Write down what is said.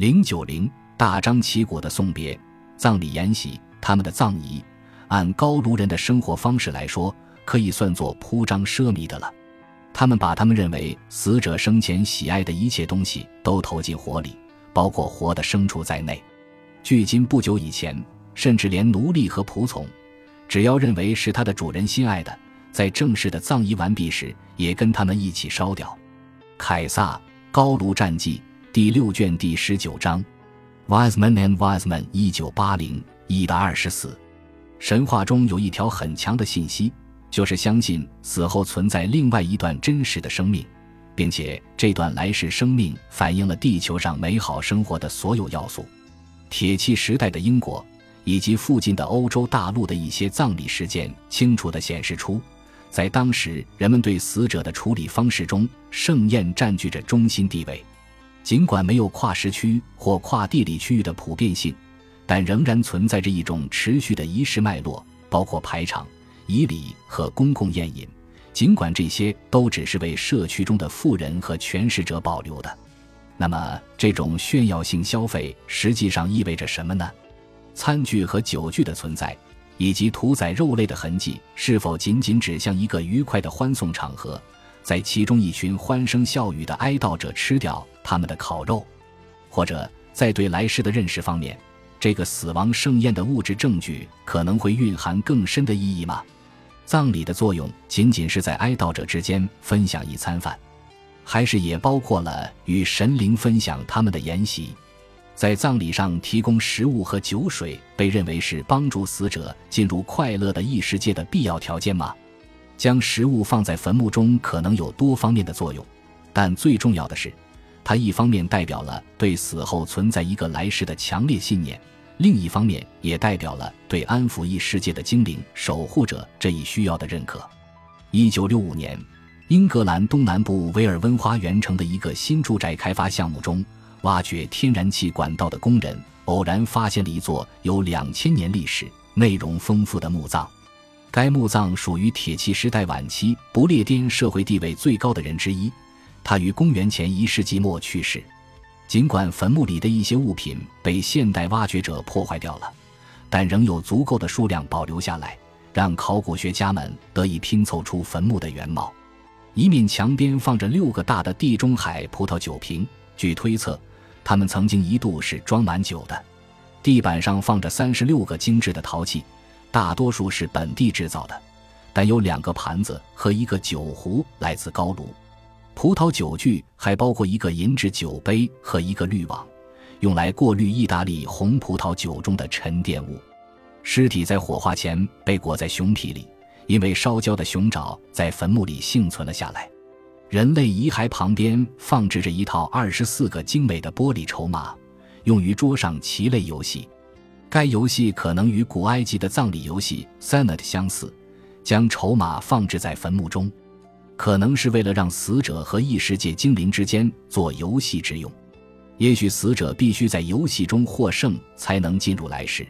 零九零大张旗鼓的送别葬礼筵席，他们的葬仪，按高卢人的生活方式来说，可以算作铺张奢靡的了。他们把他们认为死者生前喜爱的一切东西都投进火里，包括活的牲畜在内。距今不久以前，甚至连奴隶和仆从，只要认为是他的主人心爱的，在正式的葬仪完毕时，也跟他们一起烧掉。凯撒《高卢战记》第六卷第十九章，Wiseman and Wiseman，一九八零一的二十四。神话中有一条很强的信息。就是相信死后存在另外一段真实的生命，并且这段来世生命反映了地球上美好生活的所有要素。铁器时代的英国以及附近的欧洲大陆的一些葬礼事件，清楚地显示出，在当时人们对死者的处理方式中，盛宴占据着中心地位。尽管没有跨时区或跨地理区域的普遍性，但仍然存在着一种持续的仪式脉络，包括排场。仪礼和公共宴饮，尽管这些都只是为社区中的富人和权势者保留的，那么这种炫耀性消费实际上意味着什么呢？餐具和酒具的存在，以及屠宰肉类的痕迹，是否仅仅指向一个愉快的欢送场合，在其中一群欢声笑语的哀悼者吃掉他们的烤肉，或者在对来世的认识方面，这个死亡盛宴的物质证据可能会蕴含更深的意义吗？葬礼的作用仅仅是在哀悼者之间分享一餐饭，还是也包括了与神灵分享他们的筵席？在葬礼上提供食物和酒水，被认为是帮助死者进入快乐的异世界的必要条件吗？将食物放在坟墓中可能有多方面的作用，但最重要的是，它一方面代表了对死后存在一个来世的强烈信念。另一方面，也代表了对安抚异世界的精灵守护者这一需要的认可。一九六五年，英格兰东南部维尔温花园城的一个新住宅开发项目中，挖掘天然气管道的工人偶然发现了一座有两千年历史、内容丰富的墓葬。该墓葬属于铁器时代晚期不列颠社会地位最高的人之一，他于公元前一世纪末去世。尽管坟墓里的一些物品被现代挖掘者破坏掉了，但仍有足够的数量保留下来，让考古学家们得以拼凑出坟墓的原貌。一面墙边放着六个大的地中海葡萄酒瓶，据推测，它们曾经一度是装满酒的。地板上放着三十六个精致的陶器，大多数是本地制造的，但有两个盘子和一个酒壶来自高卢。葡萄酒具还包括一个银质酒杯和一个滤网，用来过滤意大利红葡萄酒中的沉淀物。尸体在火化前被裹在熊皮里，因为烧焦的熊爪在坟墓里幸存了下来。人类遗骸旁边放置着一套二十四个精美的玻璃筹码，用于桌上棋类游戏。该游戏可能与古埃及的葬礼游戏 Senet 相似，将筹码放置在坟墓中。可能是为了让死者和异世界精灵之间做游戏之用，也许死者必须在游戏中获胜才能进入来世。